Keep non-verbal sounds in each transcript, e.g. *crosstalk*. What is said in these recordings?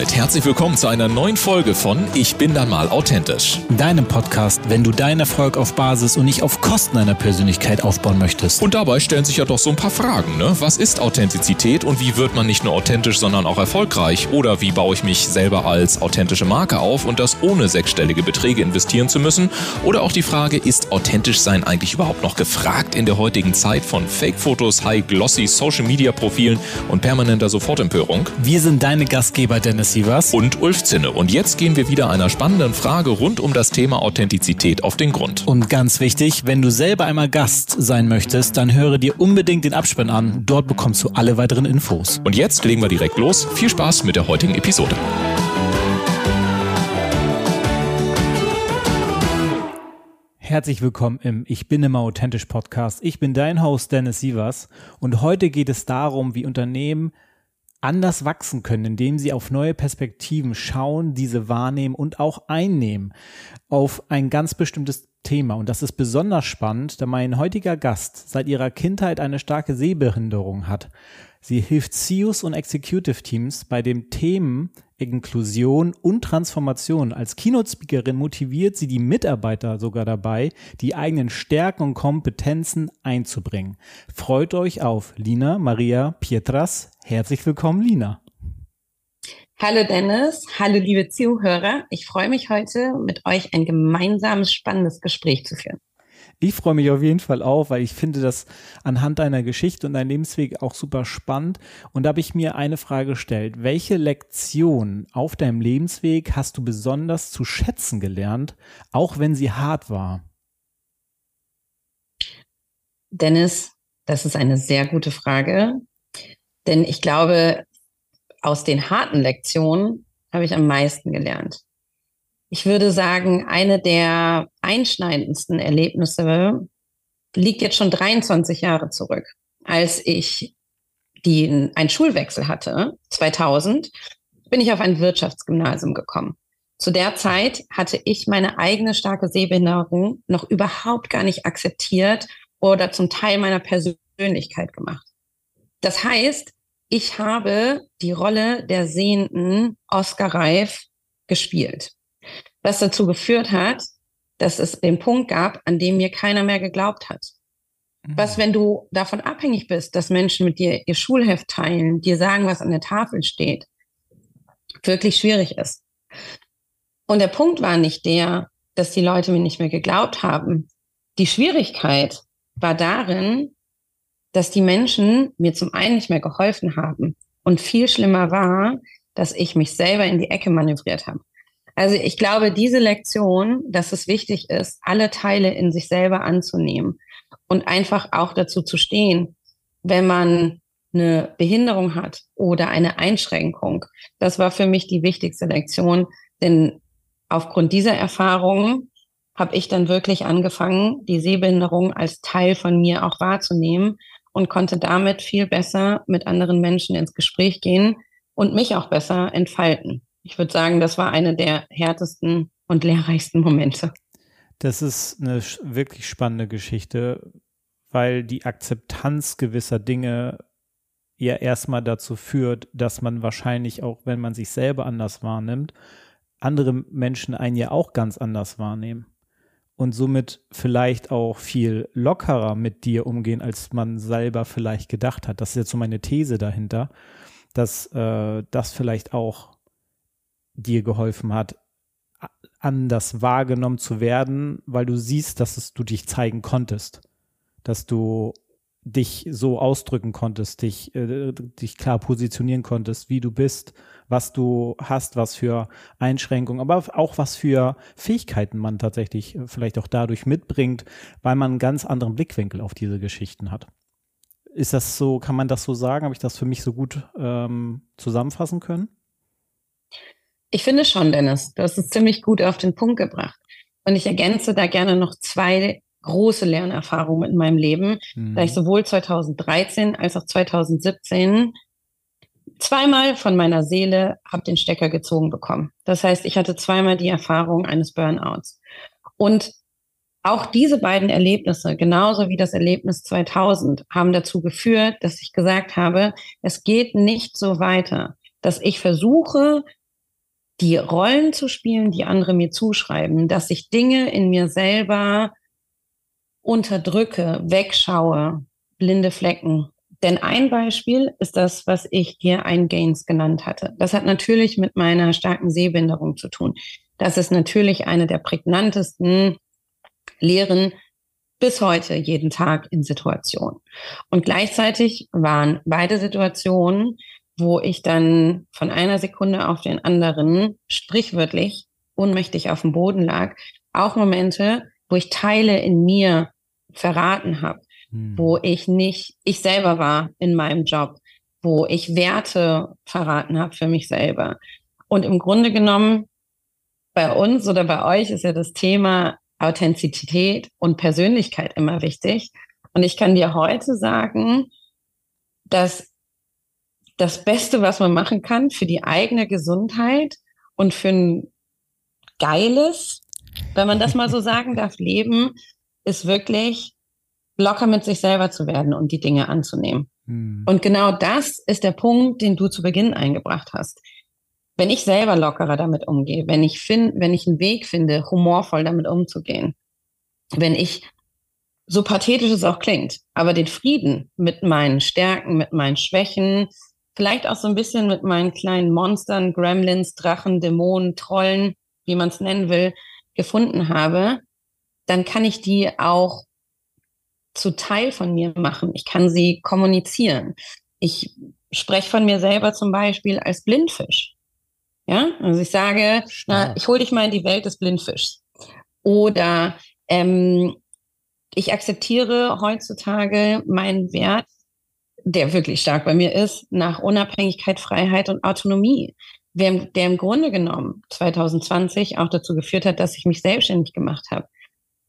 damit herzlich willkommen zu einer neuen Folge von Ich bin dann mal authentisch. Deinem Podcast, wenn du deinen Erfolg auf Basis und nicht auf Kosten deiner Persönlichkeit aufbauen möchtest. Und dabei stellen sich ja doch so ein paar Fragen, ne? Was ist Authentizität und wie wird man nicht nur authentisch, sondern auch erfolgreich? Oder wie baue ich mich selber als authentische Marke auf und das ohne sechsstellige Beträge investieren zu müssen? Oder auch die Frage, ist authentisch sein eigentlich überhaupt noch gefragt in der heutigen Zeit von Fake-Fotos, High-Glossy Social-Media-Profilen und permanenter Sofortempörung? Wir sind deine Gastgeber Dennis Sievers und Ulf Zinne. Und jetzt gehen wir wieder einer spannenden Frage rund um das Thema Authentizität auf den Grund. Und ganz wichtig, wenn du selber einmal Gast sein möchtest, dann höre dir unbedingt den Abspann an. Dort bekommst du alle weiteren Infos. Und jetzt legen wir direkt los. Viel Spaß mit der heutigen Episode. Herzlich willkommen im Ich bin immer authentisch Podcast. Ich bin dein Host Dennis Sievers und heute geht es darum, wie Unternehmen anders wachsen können, indem sie auf neue Perspektiven schauen, diese wahrnehmen und auch einnehmen auf ein ganz bestimmtes Thema. Und das ist besonders spannend, da mein heutiger Gast seit ihrer Kindheit eine starke Sehbehinderung hat. Sie hilft CEOs und Executive Teams bei den Themen Inklusion und Transformation. Als Keynote-Speakerin motiviert sie die Mitarbeiter sogar dabei, die eigenen Stärken und Kompetenzen einzubringen. Freut euch auf Lina Maria Pietras. Herzlich willkommen, Lina. Hallo Dennis, hallo liebe Zuhörer. Ich freue mich heute mit euch ein gemeinsames spannendes Gespräch zu führen. Ich freue mich auf jeden Fall auch, weil ich finde das anhand deiner Geschichte und deinem Lebensweg auch super spannend. Und da habe ich mir eine Frage gestellt. Welche Lektion auf deinem Lebensweg hast du besonders zu schätzen gelernt, auch wenn sie hart war? Dennis, das ist eine sehr gute Frage. Denn ich glaube, aus den harten Lektionen habe ich am meisten gelernt ich würde sagen, eine der einschneidendsten Erlebnisse liegt jetzt schon 23 Jahre zurück, als ich die, einen Schulwechsel hatte, 2000, bin ich auf ein Wirtschaftsgymnasium gekommen. Zu der Zeit hatte ich meine eigene starke Sehbehinderung noch überhaupt gar nicht akzeptiert oder zum Teil meiner Persönlichkeit gemacht. Das heißt, ich habe die Rolle der sehenden Oscar Reif gespielt was dazu geführt hat, dass es den Punkt gab, an dem mir keiner mehr geglaubt hat. Mhm. Was, wenn du davon abhängig bist, dass Menschen mit dir ihr Schulheft teilen, dir sagen, was an der Tafel steht, wirklich schwierig ist. Und der Punkt war nicht der, dass die Leute mir nicht mehr geglaubt haben. Die Schwierigkeit war darin, dass die Menschen mir zum einen nicht mehr geholfen haben. Und viel schlimmer war, dass ich mich selber in die Ecke manövriert habe. Also ich glaube, diese Lektion, dass es wichtig ist, alle Teile in sich selber anzunehmen und einfach auch dazu zu stehen, wenn man eine Behinderung hat oder eine Einschränkung. Das war für mich die wichtigste Lektion, denn aufgrund dieser Erfahrungen habe ich dann wirklich angefangen, die Sehbehinderung als Teil von mir auch wahrzunehmen und konnte damit viel besser mit anderen Menschen ins Gespräch gehen und mich auch besser entfalten. Ich würde sagen, das war eine der härtesten und lehrreichsten Momente. Das ist eine wirklich spannende Geschichte, weil die Akzeptanz gewisser Dinge ja erstmal dazu führt, dass man wahrscheinlich auch, wenn man sich selber anders wahrnimmt, andere Menschen einen ja auch ganz anders wahrnehmen und somit vielleicht auch viel lockerer mit dir umgehen, als man selber vielleicht gedacht hat. Das ist jetzt so meine These dahinter, dass äh, das vielleicht auch dir geholfen hat, anders wahrgenommen zu werden, weil du siehst, dass es, du dich zeigen konntest, dass du dich so ausdrücken konntest, dich, äh, dich klar positionieren konntest, wie du bist, was du hast, was für Einschränkungen, aber auch was für Fähigkeiten man tatsächlich vielleicht auch dadurch mitbringt, weil man einen ganz anderen Blickwinkel auf diese Geschichten hat. Ist das so, kann man das so sagen? Habe ich das für mich so gut ähm, zusammenfassen können? Ich finde schon, Dennis, du hast es ziemlich gut auf den Punkt gebracht. Und ich ergänze da gerne noch zwei große Lernerfahrungen in meinem Leben, mhm. da ich sowohl 2013 als auch 2017 zweimal von meiner Seele habe den Stecker gezogen bekommen. Das heißt, ich hatte zweimal die Erfahrung eines Burnouts. Und auch diese beiden Erlebnisse, genauso wie das Erlebnis 2000, haben dazu geführt, dass ich gesagt habe, es geht nicht so weiter, dass ich versuche, die Rollen zu spielen, die andere mir zuschreiben, dass ich Dinge in mir selber unterdrücke, wegschaue, blinde Flecken. Denn ein Beispiel ist das, was ich hier ein Gains genannt hatte. Das hat natürlich mit meiner starken Sehbehinderung zu tun. Das ist natürlich eine der prägnantesten Lehren bis heute jeden Tag in Situationen. Und gleichzeitig waren beide Situationen, wo ich dann von einer Sekunde auf den anderen sprichwörtlich ohnmächtig auf dem Boden lag, auch Momente, wo ich Teile in mir verraten habe, hm. wo ich nicht ich selber war in meinem Job, wo ich Werte verraten habe für mich selber. Und im Grunde genommen bei uns oder bei euch ist ja das Thema Authentizität und Persönlichkeit immer wichtig. Und ich kann dir heute sagen, dass das Beste, was man machen kann für die eigene Gesundheit und für ein geiles, wenn man das mal so *laughs* sagen darf, Leben, ist wirklich locker mit sich selber zu werden und die Dinge anzunehmen. Hm. Und genau das ist der Punkt, den du zu Beginn eingebracht hast. Wenn ich selber lockerer damit umgehe, wenn ich finde, wenn ich einen Weg finde, humorvoll damit umzugehen, wenn ich so pathetisch es auch klingt, aber den Frieden mit meinen Stärken, mit meinen Schwächen, vielleicht auch so ein bisschen mit meinen kleinen Monstern, Gremlins, Drachen, Dämonen, Trollen, wie man es nennen will, gefunden habe, dann kann ich die auch zu Teil von mir machen. Ich kann sie kommunizieren. Ich spreche von mir selber zum Beispiel als Blindfisch. Ja, also ich sage, na, ich hole dich mal in die Welt des Blindfischs. Oder ähm, ich akzeptiere heutzutage meinen Wert, der wirklich stark bei mir ist, nach Unabhängigkeit, Freiheit und Autonomie. Der, der im Grunde genommen 2020 auch dazu geführt hat, dass ich mich selbstständig gemacht habe.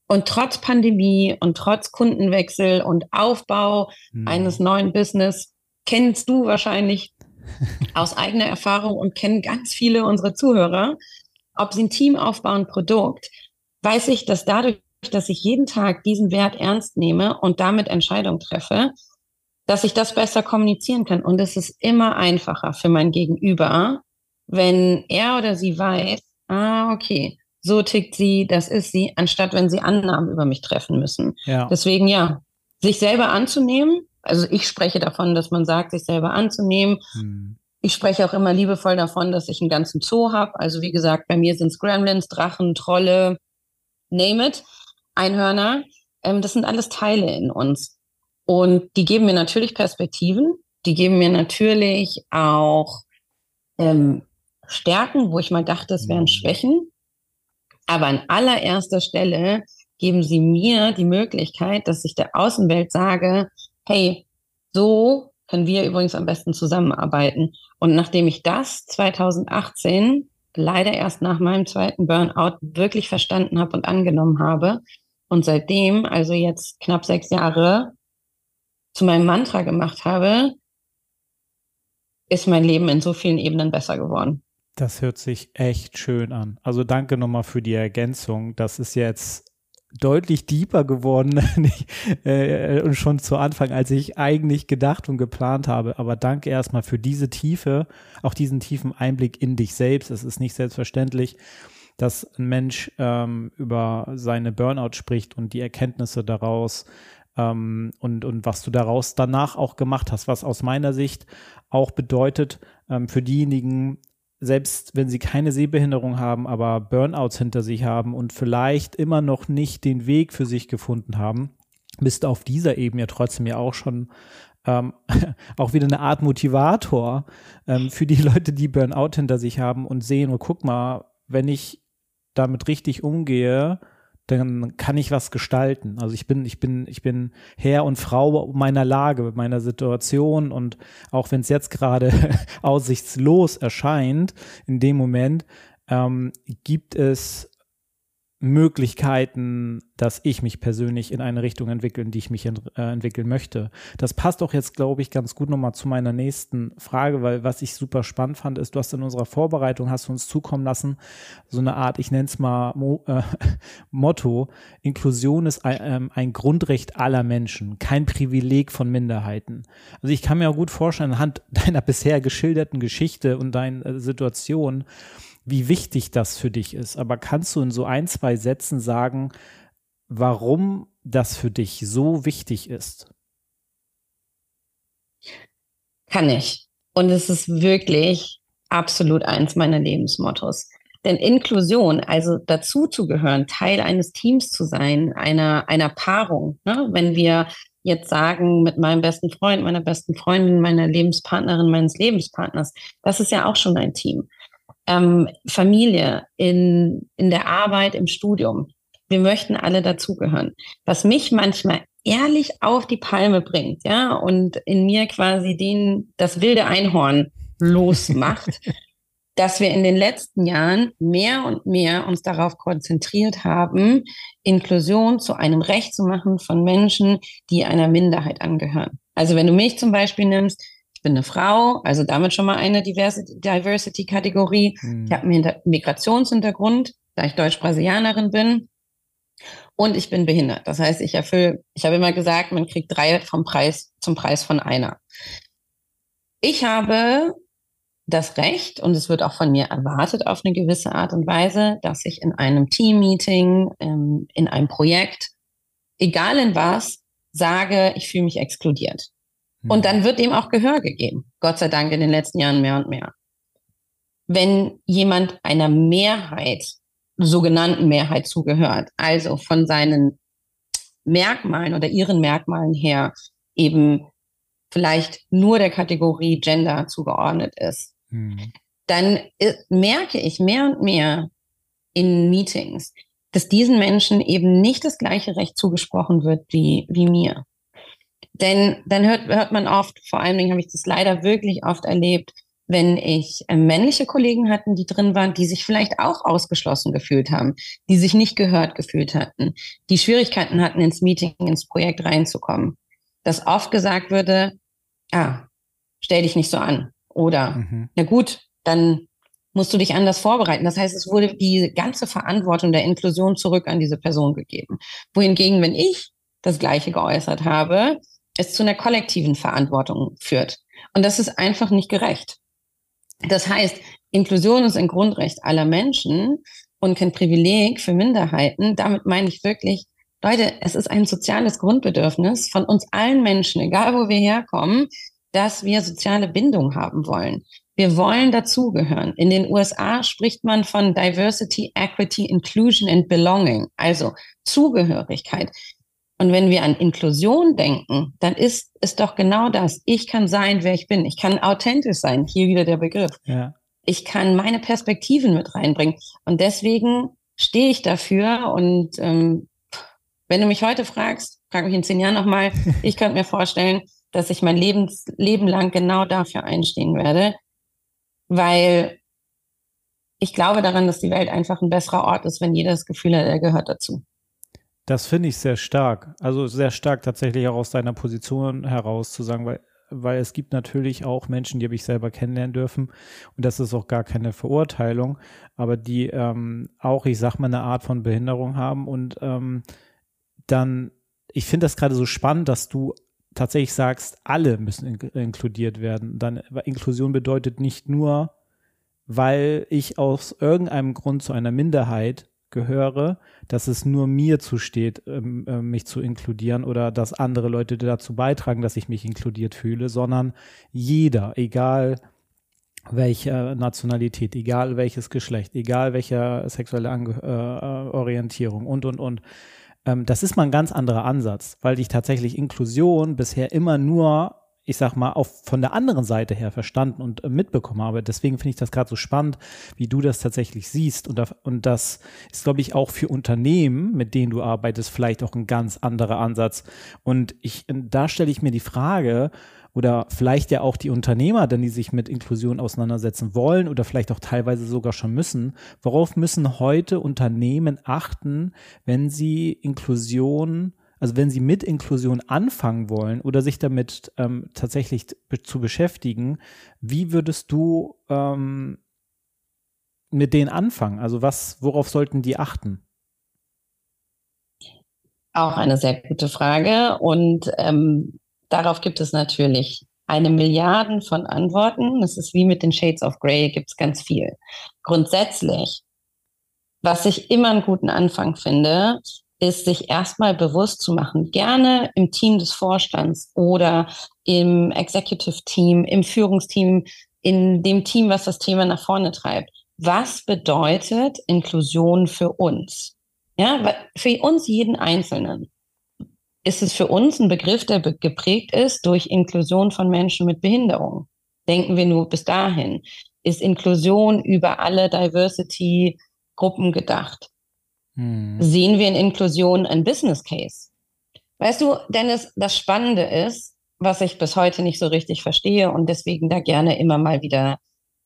Und trotz Pandemie und trotz Kundenwechsel und Aufbau hm. eines neuen Business kennst du wahrscheinlich *laughs* aus eigener Erfahrung und kennen ganz viele unserer Zuhörer, ob sie ein Team aufbauen, Produkt, weiß ich, dass dadurch, dass ich jeden Tag diesen Wert ernst nehme und damit Entscheidungen treffe, dass ich das besser kommunizieren kann. Und es ist immer einfacher für mein Gegenüber, wenn er oder sie weiß, ah, okay, so tickt sie, das ist sie, anstatt wenn sie Annahmen über mich treffen müssen. Ja. Deswegen ja, sich selber anzunehmen. Also ich spreche davon, dass man sagt, sich selber anzunehmen. Hm. Ich spreche auch immer liebevoll davon, dass ich einen ganzen Zoo habe. Also wie gesagt, bei mir sind es Gremlins, Drachen, Trolle, name it, Einhörner. Ähm, das sind alles Teile in uns. Und die geben mir natürlich Perspektiven. Die geben mir natürlich auch ähm, Stärken, wo ich mal dachte, es wären hm. Schwächen. Aber an allererster Stelle geben sie mir die Möglichkeit, dass ich der Außenwelt sage, hey, so können wir übrigens am besten zusammenarbeiten. Und nachdem ich das 2018 leider erst nach meinem zweiten Burnout wirklich verstanden habe und angenommen habe und seitdem, also jetzt knapp sechs Jahre, zu meinem Mantra gemacht habe, ist mein Leben in so vielen Ebenen besser geworden. Das hört sich echt schön an. Also danke nochmal für die Ergänzung. Das ist jetzt deutlich deeper geworden *laughs* äh, und schon zu Anfang, als ich eigentlich gedacht und geplant habe. Aber danke erstmal für diese Tiefe, auch diesen tiefen Einblick in dich selbst. Es ist nicht selbstverständlich, dass ein Mensch ähm, über seine Burnout spricht und die Erkenntnisse daraus ähm, und, und was du daraus danach auch gemacht hast, was aus meiner Sicht auch bedeutet, ähm, für diejenigen, selbst wenn sie keine Sehbehinderung haben, aber Burnouts hinter sich haben und vielleicht immer noch nicht den Weg für sich gefunden haben, bist auf dieser Ebene ja trotzdem ja auch schon ähm, *laughs* auch wieder eine Art Motivator ähm, für die Leute, die Burnout hinter sich haben und sehen, oh, guck mal, wenn ich damit richtig umgehe, dann kann ich was gestalten. Also ich bin, ich bin, ich bin Herr und Frau meiner Lage, meiner Situation und auch wenn es jetzt gerade *laughs* aussichtslos erscheint, in dem Moment ähm, gibt es Möglichkeiten, dass ich mich persönlich in eine Richtung entwickle, in die ich mich ent äh, entwickeln möchte. Das passt auch jetzt, glaube ich, ganz gut nochmal zu meiner nächsten Frage, weil was ich super spannend fand, ist, du hast in unserer Vorbereitung, hast du uns zukommen lassen, so eine Art, ich nenne es mal Mo äh, *laughs* Motto, Inklusion ist ein, ähm, ein Grundrecht aller Menschen, kein Privileg von Minderheiten. Also ich kann mir auch gut vorstellen, anhand *laughs* deiner bisher geschilderten Geschichte und deiner äh, Situation, wie wichtig das für dich ist. Aber kannst du in so ein, zwei Sätzen sagen, warum das für dich so wichtig ist? Kann ich. Und es ist wirklich absolut eins meiner Lebensmottos. Denn Inklusion, also dazu zu gehören, Teil eines Teams zu sein, einer, einer Paarung, ne? wenn wir jetzt sagen, mit meinem besten Freund, meiner besten Freundin, meiner Lebenspartnerin, meines Lebenspartners, das ist ja auch schon ein Team. Ähm, Familie, in, in der Arbeit, im Studium. Wir möchten alle dazugehören. Was mich manchmal ehrlich auf die Palme bringt, ja, und in mir quasi den, das wilde Einhorn losmacht, *laughs* dass wir in den letzten Jahren mehr und mehr uns darauf konzentriert haben, Inklusion zu einem Recht zu machen von Menschen, die einer Minderheit angehören. Also wenn du mich zum Beispiel nimmst, ich bin eine Frau, also damit schon mal eine Diversity-Kategorie. Hm. Ich habe einen Migrationshintergrund, da ich Deutsch-Brasilianerin bin. Und ich bin behindert. Das heißt, ich erfülle, ich habe immer gesagt, man kriegt drei vom Preis zum Preis von einer. Ich habe das Recht und es wird auch von mir erwartet auf eine gewisse Art und Weise, dass ich in einem Teammeeting, ähm, in einem Projekt, egal in was, sage, ich fühle mich exkludiert. Und dann wird dem auch Gehör gegeben. Gott sei Dank in den letzten Jahren mehr und mehr. Wenn jemand einer Mehrheit, sogenannten Mehrheit zugehört, also von seinen Merkmalen oder ihren Merkmalen her eben vielleicht nur der Kategorie Gender zugeordnet ist, mhm. dann merke ich mehr und mehr in Meetings, dass diesen Menschen eben nicht das gleiche Recht zugesprochen wird wie, wie mir. Denn dann hört, hört man oft, vor allen Dingen habe ich das leider wirklich oft erlebt, wenn ich äh, männliche Kollegen hatten, die drin waren, die sich vielleicht auch ausgeschlossen gefühlt haben, die sich nicht gehört gefühlt hatten, die Schwierigkeiten hatten, ins Meeting, ins Projekt reinzukommen. Dass oft gesagt würde, ah, stell dich nicht so an. Oder, mhm. na gut, dann musst du dich anders vorbereiten. Das heißt, es wurde die ganze Verantwortung der Inklusion zurück an diese Person gegeben. Wohingegen, wenn ich das Gleiche geäußert habe, es zu einer kollektiven Verantwortung führt. Und das ist einfach nicht gerecht. Das heißt, Inklusion ist ein Grundrecht aller Menschen und kein Privileg für Minderheiten. Damit meine ich wirklich, Leute, es ist ein soziales Grundbedürfnis von uns allen Menschen, egal wo wir herkommen, dass wir soziale Bindung haben wollen. Wir wollen dazugehören. In den USA spricht man von Diversity, Equity, Inclusion and Belonging, also Zugehörigkeit. Und wenn wir an Inklusion denken, dann ist es doch genau das. Ich kann sein, wer ich bin. Ich kann authentisch sein. Hier wieder der Begriff. Ja. Ich kann meine Perspektiven mit reinbringen. Und deswegen stehe ich dafür. Und ähm, wenn du mich heute fragst, frag mich in zehn Jahren nochmal, *laughs* ich könnte mir vorstellen, dass ich mein Lebens Leben lang genau dafür einstehen werde, weil ich glaube daran, dass die Welt einfach ein besserer Ort ist, wenn jeder das Gefühl hat, er gehört dazu. Das finde ich sehr stark. Also sehr stark tatsächlich auch aus deiner Position heraus zu sagen, weil, weil es gibt natürlich auch Menschen, die habe ich selber kennenlernen dürfen und das ist auch gar keine Verurteilung, aber die ähm, auch, ich sag mal, eine Art von Behinderung haben und ähm, dann, ich finde das gerade so spannend, dass du tatsächlich sagst, alle müssen in inkludiert werden. Dann Inklusion bedeutet nicht nur, weil ich aus irgendeinem Grund zu einer Minderheit gehöre, dass es nur mir zusteht, ähm, äh, mich zu inkludieren oder dass andere Leute dazu beitragen, dass ich mich inkludiert fühle, sondern jeder, egal welche Nationalität, egal welches Geschlecht, egal welche sexuelle Ange äh, Orientierung und, und, und. Ähm, das ist mal ein ganz anderer Ansatz, weil ich tatsächlich Inklusion bisher immer nur ich sag mal, auf, von der anderen Seite her verstanden und äh, mitbekommen habe. Deswegen finde ich das gerade so spannend, wie du das tatsächlich siehst. Und, und das ist, glaube ich, auch für Unternehmen, mit denen du arbeitest, vielleicht auch ein ganz anderer Ansatz. Und ich, äh, da stelle ich mir die Frage, oder vielleicht ja auch die Unternehmer, denn die sich mit Inklusion auseinandersetzen wollen oder vielleicht auch teilweise sogar schon müssen. Worauf müssen heute Unternehmen achten, wenn sie Inklusion also wenn Sie mit Inklusion anfangen wollen oder sich damit ähm, tatsächlich zu beschäftigen, wie würdest du ähm, mit denen anfangen? Also was, worauf sollten die achten? Auch eine sehr gute Frage und ähm, darauf gibt es natürlich eine Milliarden von Antworten. Das ist wie mit den Shades of Grey, gibt es ganz viel. Grundsätzlich, was ich immer einen guten Anfang finde, ist, sich erstmal bewusst zu machen, gerne im Team des Vorstands oder im Executive Team, im Führungsteam, in dem Team, was das Thema nach vorne treibt. Was bedeutet Inklusion für uns? Ja, für uns jeden Einzelnen ist es für uns ein Begriff, der geprägt ist durch Inklusion von Menschen mit Behinderung. Denken wir nur bis dahin. Ist Inklusion über alle Diversity-Gruppen gedacht? Hm. Sehen wir in Inklusion ein Business Case? Weißt du, Dennis, das Spannende ist, was ich bis heute nicht so richtig verstehe und deswegen da gerne immer mal wieder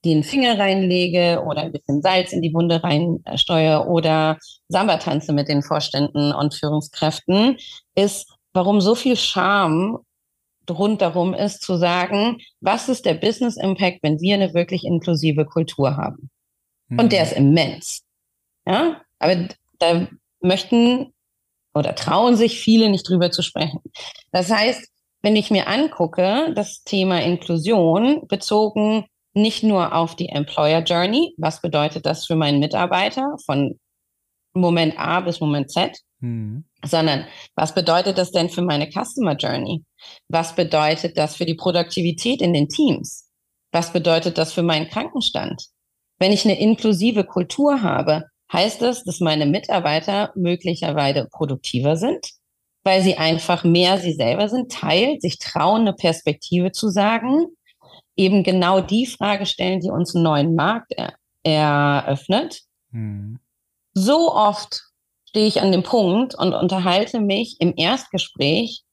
den Finger reinlege oder ein bisschen Salz in die Wunde reinsteuere oder Samba tanze mit den Vorständen und Führungskräften, ist, warum so viel Scham rundherum ist, zu sagen, was ist der Business Impact, wenn wir eine wirklich inklusive Kultur haben? Mhm. Und der ist immens. Ja, aber da möchten oder trauen sich viele nicht drüber zu sprechen. Das heißt, wenn ich mir angucke, das Thema Inklusion bezogen nicht nur auf die Employer Journey, was bedeutet das für meinen Mitarbeiter von Moment A bis Moment Z, mhm. sondern was bedeutet das denn für meine Customer Journey? Was bedeutet das für die Produktivität in den Teams? Was bedeutet das für meinen Krankenstand? Wenn ich eine inklusive Kultur habe, heißt das, dass meine Mitarbeiter möglicherweise produktiver sind, weil sie einfach mehr sie selber sind, teilt, sich trauen, eine Perspektive zu sagen, eben genau die Frage stellen, die uns einen neuen Markt er eröffnet. Mhm. So oft stehe ich an dem Punkt und unterhalte mich im Erstgespräch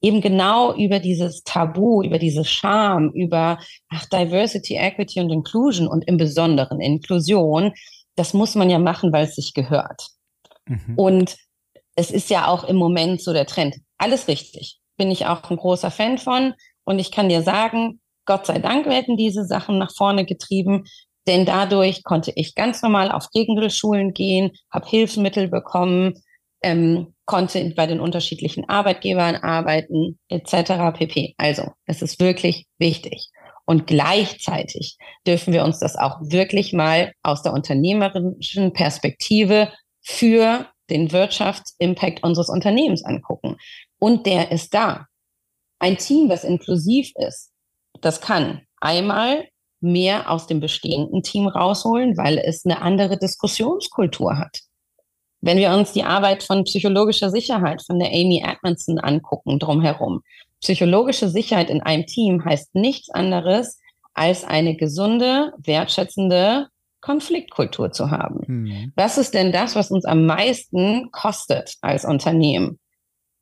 eben genau über dieses Tabu, über diese Scham, über ach, Diversity, Equity und Inclusion und im Besonderen Inklusion. Das muss man ja machen, weil es sich gehört. Mhm. Und es ist ja auch im Moment so der Trend. Alles richtig. Bin ich auch ein großer Fan von. Und ich kann dir sagen, Gott sei Dank werden diese Sachen nach vorne getrieben, denn dadurch konnte ich ganz normal auf Regelschulen gehen, habe Hilfsmittel bekommen, ähm, konnte bei den unterschiedlichen Arbeitgebern arbeiten, etc. pp. Also, es ist wirklich wichtig. Und gleichzeitig dürfen wir uns das auch wirklich mal aus der unternehmerischen Perspektive für den Wirtschaftsimpact unseres Unternehmens angucken. Und der ist da. Ein Team, das inklusiv ist, das kann einmal mehr aus dem bestehenden Team rausholen, weil es eine andere Diskussionskultur hat. Wenn wir uns die Arbeit von psychologischer Sicherheit von der Amy Edmondson angucken, drumherum. Psychologische Sicherheit in einem Team heißt nichts anderes, als eine gesunde, wertschätzende Konfliktkultur zu haben. Mhm. Was ist denn das, was uns am meisten kostet als Unternehmen?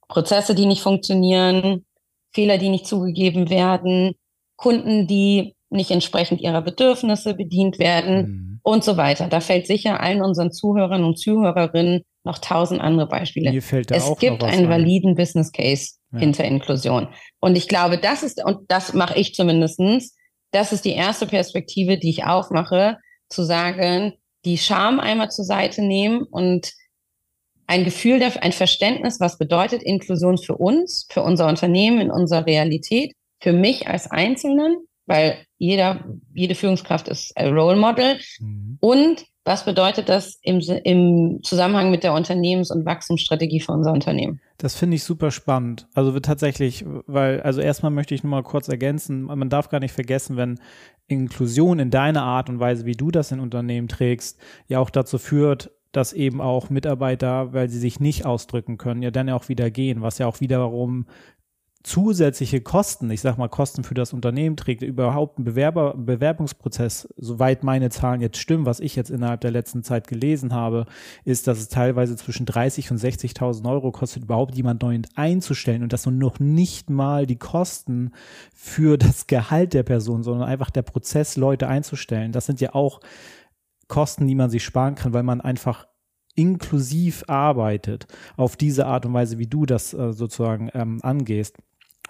Prozesse, die nicht funktionieren, Fehler, die nicht zugegeben werden, Kunden, die nicht entsprechend ihrer Bedürfnisse bedient werden mhm. und so weiter. Da fällt sicher allen unseren Zuhörern und Zuhörerinnen noch tausend andere Beispiele. Mir fällt da es auch gibt einen validen Business Case ja. hinter Inklusion. Und ich glaube, das ist, und das mache ich zumindestens, das ist die erste Perspektive, die ich aufmache, zu sagen, die Scham einmal zur Seite nehmen und ein Gefühl dafür, ein Verständnis, was bedeutet Inklusion für uns, für unser Unternehmen, in unserer Realität für mich als Einzelnen, weil jeder, jede Führungskraft ist ein Role Model. Mhm. Und was bedeutet das im, im Zusammenhang mit der Unternehmens- und Wachstumsstrategie für unser Unternehmen? Das finde ich super spannend. Also tatsächlich, weil, also erstmal möchte ich nur mal kurz ergänzen, man darf gar nicht vergessen, wenn Inklusion in deiner Art und Weise, wie du das in Unternehmen trägst, ja auch dazu führt, dass eben auch Mitarbeiter, weil sie sich nicht ausdrücken können, ja dann auch wieder gehen, was ja auch wiederum zusätzliche Kosten, ich sag mal Kosten für das Unternehmen trägt, überhaupt ein Bewerber, Bewerbungsprozess, soweit meine Zahlen jetzt stimmen, was ich jetzt innerhalb der letzten Zeit gelesen habe, ist, dass es teilweise zwischen 30 und 60.000 Euro kostet, überhaupt jemand neu einzustellen und das sind noch nicht mal die Kosten für das Gehalt der Person, sondern einfach der Prozess, Leute einzustellen. Das sind ja auch Kosten, die man sich sparen kann, weil man einfach inklusiv arbeitet, auf diese Art und Weise, wie du das äh, sozusagen ähm, angehst.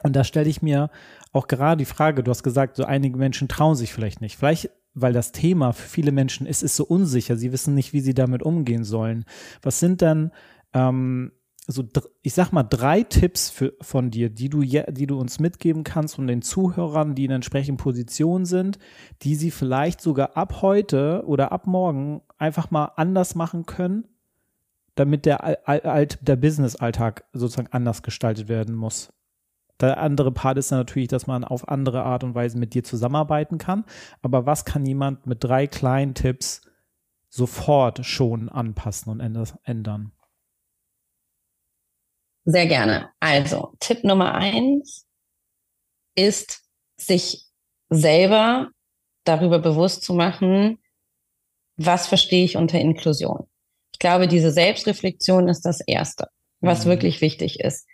Und da stelle ich mir auch gerade die Frage, du hast gesagt, so einige Menschen trauen sich vielleicht nicht. Vielleicht, weil das Thema für viele Menschen ist, ist so unsicher. Sie wissen nicht, wie sie damit umgehen sollen. Was sind dann ähm, also ich sag mal drei Tipps für, von dir, die du, die du uns mitgeben kannst und den Zuhörern, die in entsprechenden Positionen sind, die sie vielleicht sogar ab heute oder ab morgen einfach mal anders machen können, damit der, der Business-Alltag sozusagen anders gestaltet werden muss. Der andere Part ist dann natürlich, dass man auf andere Art und Weise mit dir zusammenarbeiten kann. Aber was kann jemand mit drei kleinen Tipps sofort schon anpassen und ändern? Sehr gerne. Also, Tipp Nummer eins ist, sich selber darüber bewusst zu machen, was verstehe ich unter Inklusion. Ich glaube, diese Selbstreflexion ist das Erste, was mhm. wirklich wichtig ist.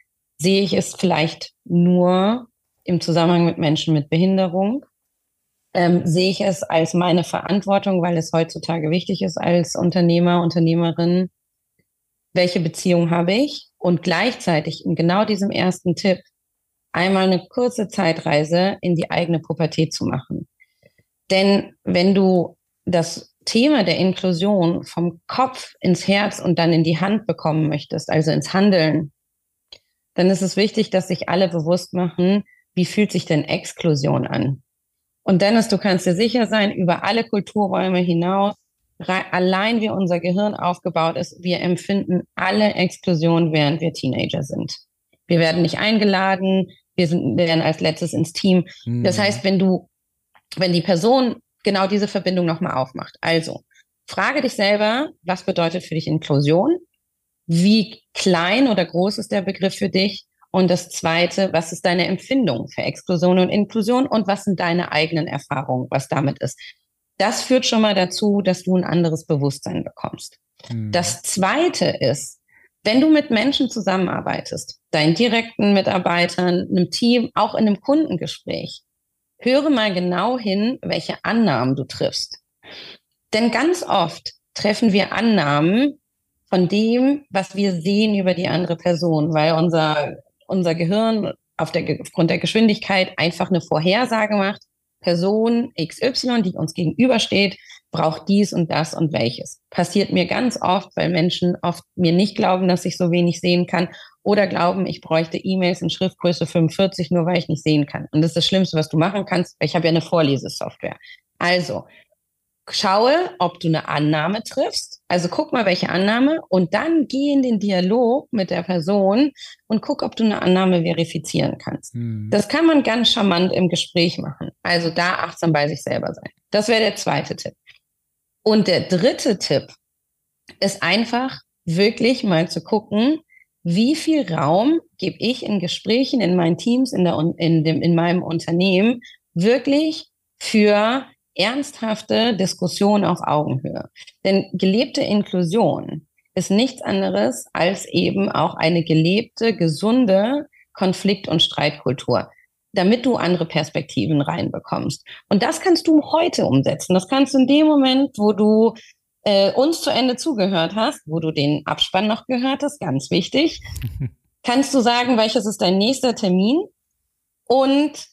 Sehe ich es vielleicht nur im Zusammenhang mit Menschen mit Behinderung? Ähm, sehe ich es als meine Verantwortung, weil es heutzutage wichtig ist als Unternehmer, Unternehmerin? Welche Beziehung habe ich? und gleichzeitig in genau diesem ersten Tipp einmal eine kurze Zeitreise in die eigene Pubertät zu machen. Denn wenn du das Thema der Inklusion vom Kopf ins Herz und dann in die Hand bekommen möchtest, also ins Handeln, dann ist es wichtig, dass sich alle bewusst machen, wie fühlt sich denn Exklusion an? Und Dennis, du kannst dir sicher sein, über alle Kulturräume hinaus allein wie unser Gehirn aufgebaut ist, wir empfinden alle Explosionen, während wir Teenager sind. Wir werden nicht eingeladen, wir, sind, wir werden als letztes ins Team. Mhm. Das heißt, wenn du, wenn die Person genau diese Verbindung nochmal aufmacht, also frage dich selber, was bedeutet für dich Inklusion? Wie klein oder groß ist der Begriff für dich? Und das zweite, was ist deine Empfindung für Exklusion und Inklusion und was sind deine eigenen Erfahrungen, was damit ist? Das führt schon mal dazu, dass du ein anderes Bewusstsein bekommst. Mhm. Das zweite ist, wenn du mit Menschen zusammenarbeitest, deinen direkten Mitarbeitern, einem Team, auch in einem Kundengespräch, höre mal genau hin, welche Annahmen du triffst. Denn ganz oft treffen wir Annahmen von dem, was wir sehen über die andere Person, weil unser, unser Gehirn auf der, aufgrund der Geschwindigkeit einfach eine Vorhersage macht, Person XY, die uns gegenübersteht, braucht dies und das und welches. Passiert mir ganz oft, weil Menschen oft mir nicht glauben, dass ich so wenig sehen kann oder glauben, ich bräuchte E-Mails in Schriftgröße 45, nur weil ich nicht sehen kann. Und das ist das Schlimmste, was du machen kannst, weil ich habe ja eine Vorlesesoftware. Also, schaue, ob du eine Annahme triffst. Also guck mal, welche Annahme und dann geh in den Dialog mit der Person und guck, ob du eine Annahme verifizieren kannst. Hm. Das kann man ganz charmant im Gespräch machen. Also da achtsam bei sich selber sein. Das wäre der zweite Tipp. Und der dritte Tipp ist einfach wirklich mal zu gucken, wie viel Raum gebe ich in Gesprächen in meinen Teams, in, der, in, dem, in meinem Unternehmen wirklich für ernsthafte Diskussion auf Augenhöhe. Denn gelebte Inklusion ist nichts anderes als eben auch eine gelebte, gesunde Konflikt- und Streitkultur, damit du andere Perspektiven reinbekommst. Und das kannst du heute umsetzen. Das kannst du in dem Moment, wo du äh, uns zu Ende zugehört hast, wo du den Abspann noch gehört hast, ganz wichtig, *laughs* kannst du sagen, welches ist dein nächster Termin und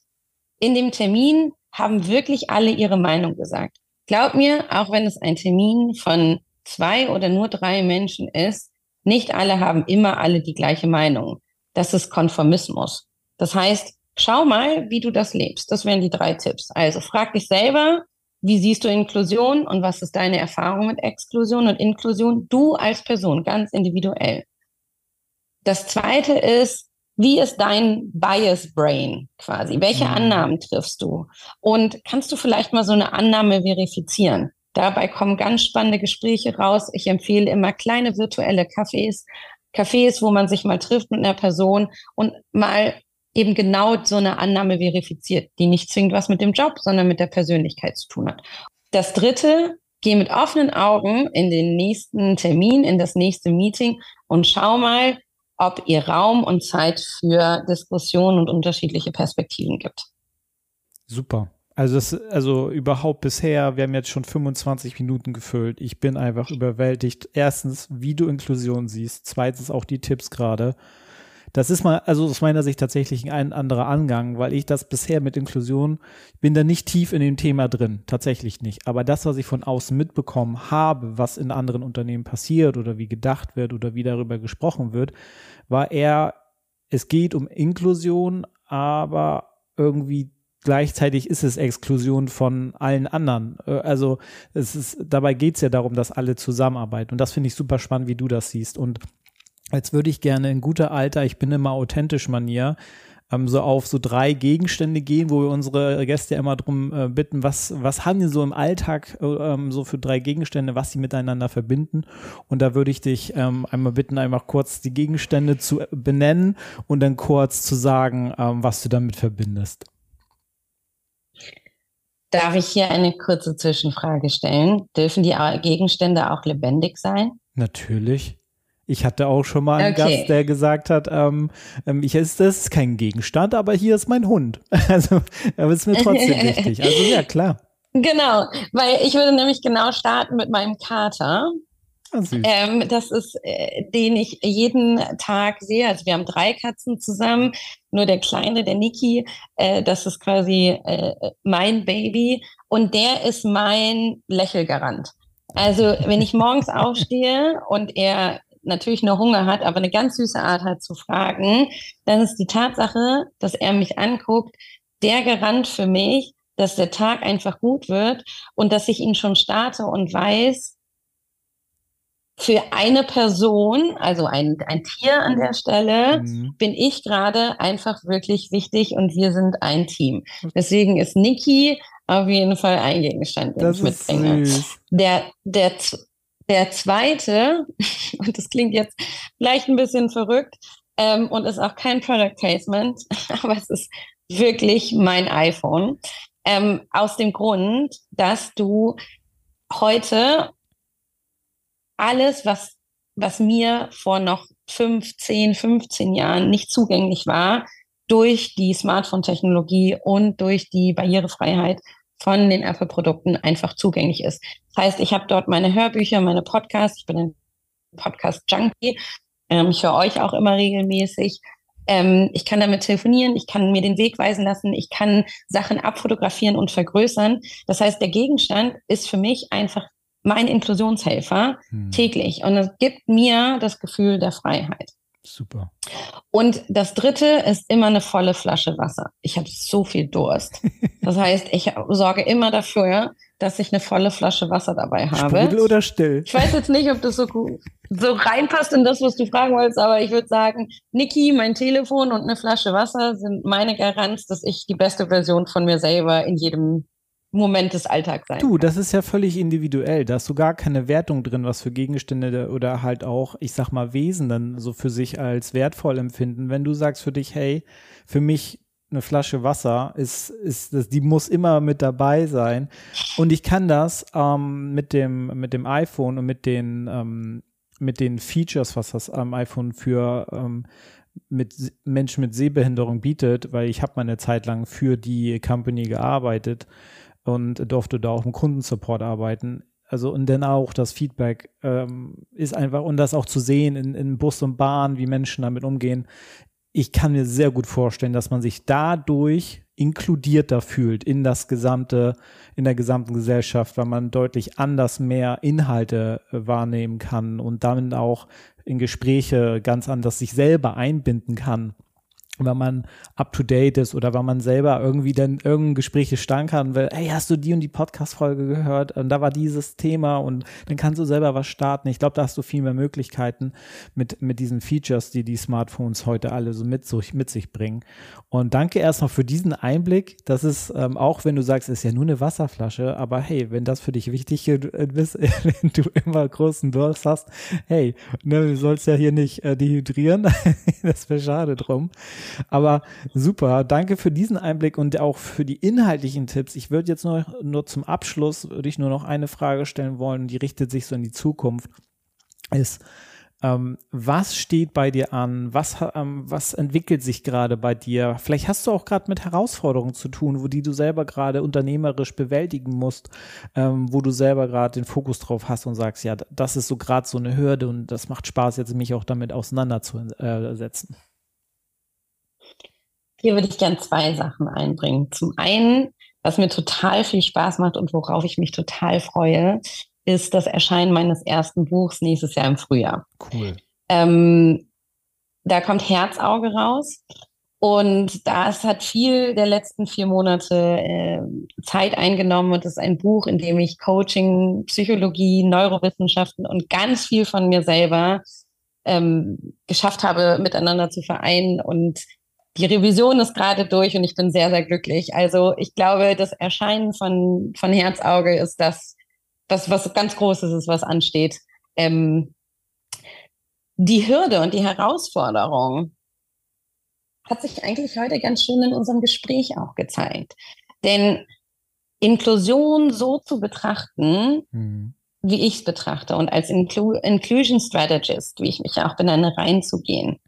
in dem Termin haben wirklich alle ihre Meinung gesagt. Glaub mir, auch wenn es ein Termin von zwei oder nur drei Menschen ist, nicht alle haben immer alle die gleiche Meinung. Das ist Konformismus. Das heißt, schau mal, wie du das lebst. Das wären die drei Tipps. Also frag dich selber, wie siehst du Inklusion und was ist deine Erfahrung mit Exklusion und Inklusion? Du als Person, ganz individuell. Das zweite ist, wie ist dein Bias Brain quasi? Welche mhm. Annahmen triffst du? Und kannst du vielleicht mal so eine Annahme verifizieren? Dabei kommen ganz spannende Gespräche raus. Ich empfehle immer kleine virtuelle Cafés, Cafés, wo man sich mal trifft mit einer Person und mal eben genau so eine Annahme verifiziert, die nicht zwingend was mit dem Job, sondern mit der Persönlichkeit zu tun hat. Das dritte, geh mit offenen Augen in den nächsten Termin, in das nächste Meeting und schau mal, ob ihr Raum und Zeit für Diskussionen und unterschiedliche Perspektiven gibt. Super. Also, das, also überhaupt bisher, wir haben jetzt schon 25 Minuten gefüllt. Ich bin einfach überwältigt. Erstens, wie du Inklusion siehst. Zweitens auch die Tipps gerade. Das ist mal, also aus meiner Sicht tatsächlich ein anderer Angang, weil ich das bisher mit Inklusion, bin da nicht tief in dem Thema drin, tatsächlich nicht. Aber das, was ich von außen mitbekommen habe, was in anderen Unternehmen passiert oder wie gedacht wird oder wie darüber gesprochen wird, war eher, es geht um Inklusion, aber irgendwie gleichzeitig ist es Exklusion von allen anderen. Äh, also es ist, dabei geht es ja darum, dass alle zusammenarbeiten. Und das finde ich super spannend, wie du das siehst. Und Jetzt würde ich gerne in guter Alter, ich bin immer authentisch Manier, ähm, so auf so drei Gegenstände gehen, wo wir unsere Gäste immer drum äh, bitten, was, was haben die so im Alltag äh, ähm, so für drei Gegenstände, was sie miteinander verbinden. Und da würde ich dich ähm, einmal bitten, einfach kurz die Gegenstände zu benennen und dann kurz zu sagen, ähm, was du damit verbindest. Darf ich hier eine kurze Zwischenfrage stellen? Dürfen die Gegenstände auch lebendig sein? Natürlich. Ich hatte auch schon mal einen okay. Gast, der gesagt hat, ähm, ähm, ich ist das ist kein Gegenstand, aber hier ist mein Hund. *laughs* Also, aber ist mir trotzdem *laughs* wichtig. Also ja, klar. Genau, weil ich würde nämlich genau starten mit meinem Kater. Ah, ähm, das ist, äh, den ich jeden Tag sehe. Also wir haben drei Katzen zusammen. Nur der kleine, der Niki, äh, das ist quasi äh, mein Baby und der ist mein Lächelgarant. Also wenn ich morgens *laughs* aufstehe und er natürlich nur Hunger hat, aber eine ganz süße Art hat zu fragen, dann ist die Tatsache, dass er mich anguckt, der Garant für mich, dass der Tag einfach gut wird und dass ich ihn schon starte und weiß, für eine Person, also ein, ein Tier an der Stelle, mhm. bin ich gerade einfach wirklich wichtig und wir sind ein Team. Deswegen ist Niki auf jeden Fall ein Gegenstand, den das ich mitbringe. Der, der, der zweite, *laughs* und das klingt jetzt vielleicht ein bisschen verrückt ähm, und ist auch kein Product Placement, *laughs* aber es ist wirklich mein iPhone. Ähm, aus dem Grund, dass du heute alles, was, was mir vor noch 15, 15 Jahren nicht zugänglich war, durch die Smartphone-Technologie und durch die Barrierefreiheit von den Apple-Produkten einfach zugänglich ist. Das heißt, ich habe dort meine Hörbücher, meine Podcasts, ich bin ein Podcast-Junkie, ähm, ich höre euch auch immer regelmäßig. Ähm, ich kann damit telefonieren, ich kann mir den Weg weisen lassen, ich kann Sachen abfotografieren und vergrößern. Das heißt, der Gegenstand ist für mich einfach mein Inklusionshelfer hm. täglich und es gibt mir das Gefühl der Freiheit. Super. Und das dritte ist immer eine volle Flasche Wasser. Ich habe so viel Durst. *laughs* Das heißt, ich sorge immer dafür, dass ich eine volle Flasche Wasser dabei habe. Sprudel oder still? Ich weiß jetzt nicht, ob das so, so reinpasst in das, was du fragen wolltest, aber ich würde sagen, Niki, mein Telefon und eine Flasche Wasser sind meine Garanz, dass ich die beste Version von mir selber in jedem Moment des Alltags sein. Du, das ist ja völlig individuell. Da hast du gar keine Wertung drin, was für Gegenstände oder halt auch, ich sag mal, Wesen dann so für sich als wertvoll empfinden. Wenn du sagst für dich, hey, für mich eine Flasche Wasser ist, ist das, die muss immer mit dabei sein. Und ich kann das ähm, mit dem mit dem iPhone und mit den ähm, mit den Features, was das am iPhone für ähm, mit Menschen mit Sehbehinderung bietet, weil ich habe mal eine Zeit lang für die Company gearbeitet und durfte da auch im Kundensupport arbeiten. Also und dann auch das Feedback ähm, ist einfach und das auch zu sehen in, in Bus und Bahn, wie Menschen damit umgehen. Ich kann mir sehr gut vorstellen, dass man sich dadurch inkludierter fühlt in das gesamte, in der gesamten Gesellschaft, weil man deutlich anders mehr Inhalte äh, wahrnehmen kann und damit auch in Gespräche ganz anders sich selber einbinden kann wenn man up to date ist oder wenn man selber irgendwie dann irgendein Gespräch stank hat und will, hey, hast du die und die Podcast-Folge gehört? Und da war dieses Thema und dann kannst du selber was starten. Ich glaube, da hast du viel mehr Möglichkeiten mit, mit diesen Features, die die Smartphones heute alle so mit, so mit sich bringen. Und danke erstmal für diesen Einblick. Das ist, ähm, auch wenn du sagst, ist ja nur eine Wasserflasche, aber hey, wenn das für dich wichtig ist, *laughs* wenn du immer großen Durst hast, hey, ne, du sollst ja hier nicht äh, dehydrieren. *laughs* das wäre schade drum. Aber super, danke für diesen Einblick und auch für die inhaltlichen Tipps. Ich würde jetzt nur, nur zum Abschluss, würde ich nur noch eine Frage stellen wollen, die richtet sich so in die Zukunft. Ist, ähm, was steht bei dir an? Was, ähm, was entwickelt sich gerade bei dir? Vielleicht hast du auch gerade mit Herausforderungen zu tun, wo die du selber gerade unternehmerisch bewältigen musst, ähm, wo du selber gerade den Fokus drauf hast und sagst, ja, das ist so gerade so eine Hürde und das macht Spaß, jetzt mich auch damit auseinanderzusetzen. Hier würde ich gern zwei Sachen einbringen. Zum einen, was mir total viel Spaß macht und worauf ich mich total freue, ist das Erscheinen meines ersten Buchs nächstes Jahr im Frühjahr. Cool. Ähm, da kommt Herzauge raus. Und das hat viel der letzten vier Monate äh, Zeit eingenommen und ist ein Buch, in dem ich Coaching, Psychologie, Neurowissenschaften und ganz viel von mir selber ähm, geschafft habe, miteinander zu vereinen. Und die Revision ist gerade durch und ich bin sehr, sehr glücklich. Also ich glaube, das Erscheinen von, von Herzauge ist das, das, was ganz Großes ist, was ansteht. Ähm, die Hürde und die Herausforderung hat sich eigentlich heute ganz schön in unserem Gespräch auch gezeigt. Denn Inklusion so zu betrachten, mhm. wie ich es betrachte und als Inclu Inclusion Strategist, wie ich mich auch benenne, reinzugehen,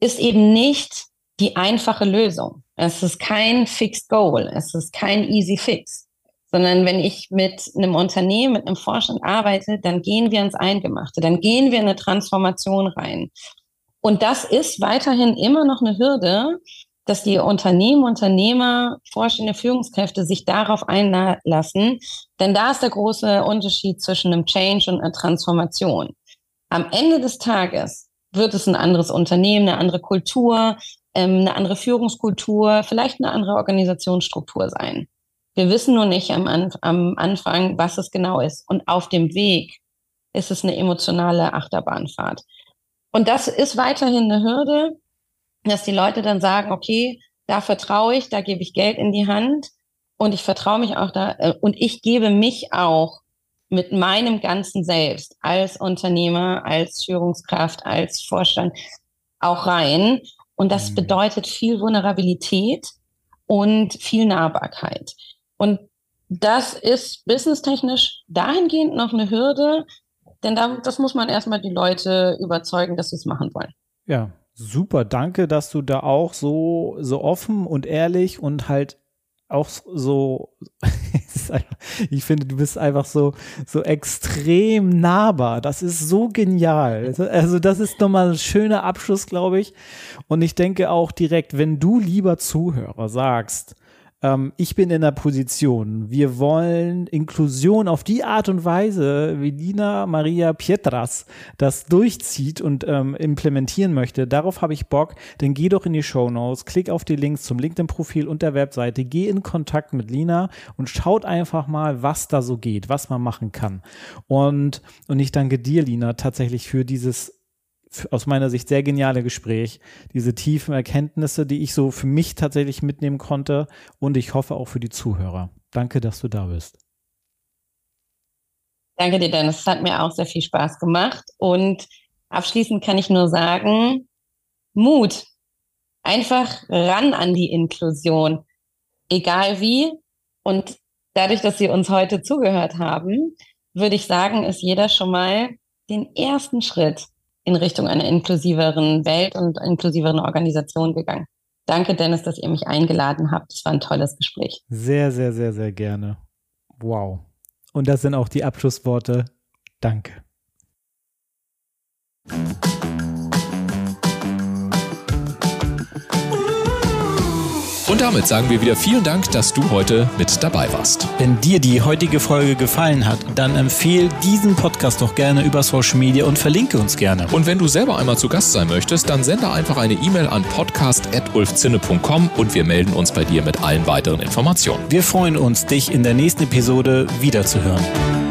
ist eben nicht die einfache Lösung. Es ist kein Fixed Goal, es ist kein Easy Fix, sondern wenn ich mit einem Unternehmen, mit einem Vorstand arbeite, dann gehen wir ins Eingemachte, dann gehen wir in eine Transformation rein. Und das ist weiterhin immer noch eine Hürde, dass die Unternehmen, Unternehmer, Vorstände, Führungskräfte sich darauf einlassen. Denn da ist der große Unterschied zwischen einem Change und einer Transformation. Am Ende des Tages wird es ein anderes Unternehmen, eine andere Kultur, eine andere Führungskultur, vielleicht eine andere Organisationsstruktur sein. Wir wissen nur nicht am, am Anfang, was es genau ist. Und auf dem Weg ist es eine emotionale Achterbahnfahrt. Und das ist weiterhin eine Hürde, dass die Leute dann sagen, okay, da vertraue ich, da gebe ich Geld in die Hand und ich vertraue mich auch da äh, und ich gebe mich auch mit meinem ganzen Selbst als Unternehmer, als Führungskraft, als Vorstand auch rein. Und das mhm. bedeutet viel Vulnerabilität und viel Nahbarkeit. Und das ist businesstechnisch dahingehend noch eine Hürde, denn da, das muss man erstmal die Leute überzeugen, dass sie es machen wollen. Ja, super. Danke, dass du da auch so, so offen und ehrlich und halt auch so, ich finde, du bist einfach so, so extrem nahbar. Das ist so genial. Also, das ist nochmal ein schöner Abschluss, glaube ich. Und ich denke auch direkt, wenn du lieber Zuhörer sagst, ähm, ich bin in der Position, wir wollen Inklusion auf die Art und Weise, wie Lina Maria Pietras das durchzieht und ähm, implementieren möchte. Darauf habe ich Bock. Dann geh doch in die Show Notes, klick auf die Links zum LinkedIn-Profil und der Webseite, geh in Kontakt mit Lina und schaut einfach mal, was da so geht, was man machen kann. Und, und ich danke dir, Lina, tatsächlich für dieses aus meiner Sicht sehr geniale Gespräch, diese tiefen Erkenntnisse, die ich so für mich tatsächlich mitnehmen konnte und ich hoffe auch für die Zuhörer. Danke, dass du da bist. Danke dir, Dennis. Es hat mir auch sehr viel Spaß gemacht und abschließend kann ich nur sagen, Mut. Einfach ran an die Inklusion, egal wie. Und dadurch, dass Sie uns heute zugehört haben, würde ich sagen, ist jeder schon mal den ersten Schritt in Richtung einer inklusiveren Welt und inklusiveren Organisation gegangen. Danke, Dennis, dass ihr mich eingeladen habt. Es war ein tolles Gespräch. Sehr, sehr, sehr, sehr gerne. Wow. Und das sind auch die Abschlussworte. Danke. Und damit sagen wir wieder vielen Dank, dass du heute mit dabei warst. Wenn dir die heutige Folge gefallen hat, dann empfehle diesen Podcast doch gerne über Social Media und verlinke uns gerne. Und wenn du selber einmal zu Gast sein möchtest, dann sende einfach eine E-Mail an podcast.ulfzinne.com und wir melden uns bei dir mit allen weiteren Informationen. Wir freuen uns, dich in der nächsten Episode wiederzuhören.